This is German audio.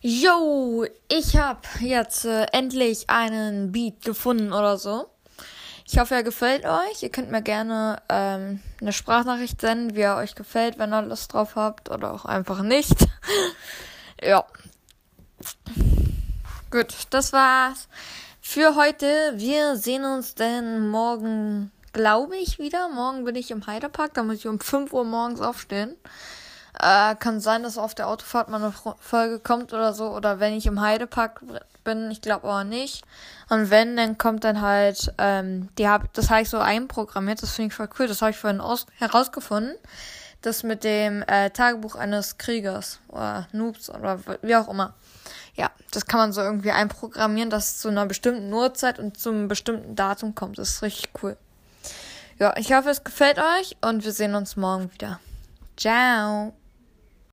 Yo, ich habe jetzt äh, endlich einen Beat gefunden oder so. Ich hoffe, er gefällt euch. Ihr könnt mir gerne ähm, eine Sprachnachricht senden, wie er euch gefällt, wenn ihr Lust drauf habt oder auch einfach nicht. ja. Gut, das war's für heute. Wir sehen uns dann morgen, glaube ich, wieder. Morgen bin ich im Heidepark. Da muss ich um 5 Uhr morgens aufstehen. Äh, kann sein, dass auf der Autofahrt mal eine Folge kommt oder so. Oder wenn ich im Heidepark bin, ich glaube aber nicht. Und wenn, dann kommt dann halt, ähm, die hab, das habe ich so einprogrammiert. Das finde ich voll cool. Das habe ich vorhin aus, herausgefunden. Das mit dem äh, Tagebuch eines Kriegers oder Noobs oder wie auch immer. Ja, das kann man so irgendwie einprogrammieren, dass es zu einer bestimmten Uhrzeit und zu einem bestimmten Datum kommt. Das ist richtig cool. Ja, ich hoffe, es gefällt euch und wir sehen uns morgen wieder. Ciao.